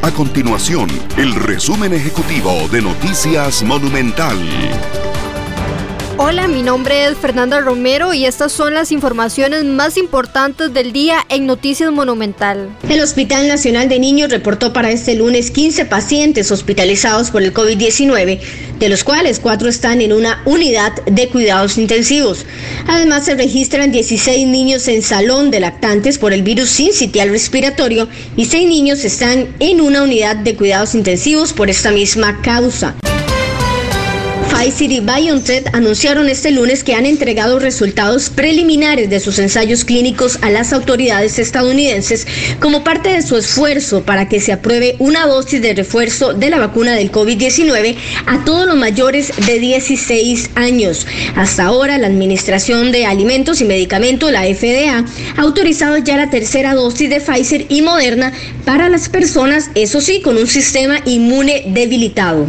A continuación, el resumen ejecutivo de Noticias Monumental. Hola, mi nombre es Fernanda Romero y estas son las informaciones más importantes del día en Noticias Monumental. El Hospital Nacional de Niños reportó para este lunes 15 pacientes hospitalizados por el COVID-19, de los cuales cuatro están en una unidad de cuidados intensivos. Además, se registran 16 niños en salón de lactantes por el virus sincitial respiratorio y 6 niños están en una unidad de cuidados intensivos por esta misma causa. Pfizer y BioNTech anunciaron este lunes que han entregado resultados preliminares de sus ensayos clínicos a las autoridades estadounidenses como parte de su esfuerzo para que se apruebe una dosis de refuerzo de la vacuna del COVID-19 a todos los mayores de 16 años. Hasta ahora, la Administración de Alimentos y Medicamentos, la FDA, ha autorizado ya la tercera dosis de Pfizer y Moderna para las personas, eso sí, con un sistema inmune debilitado.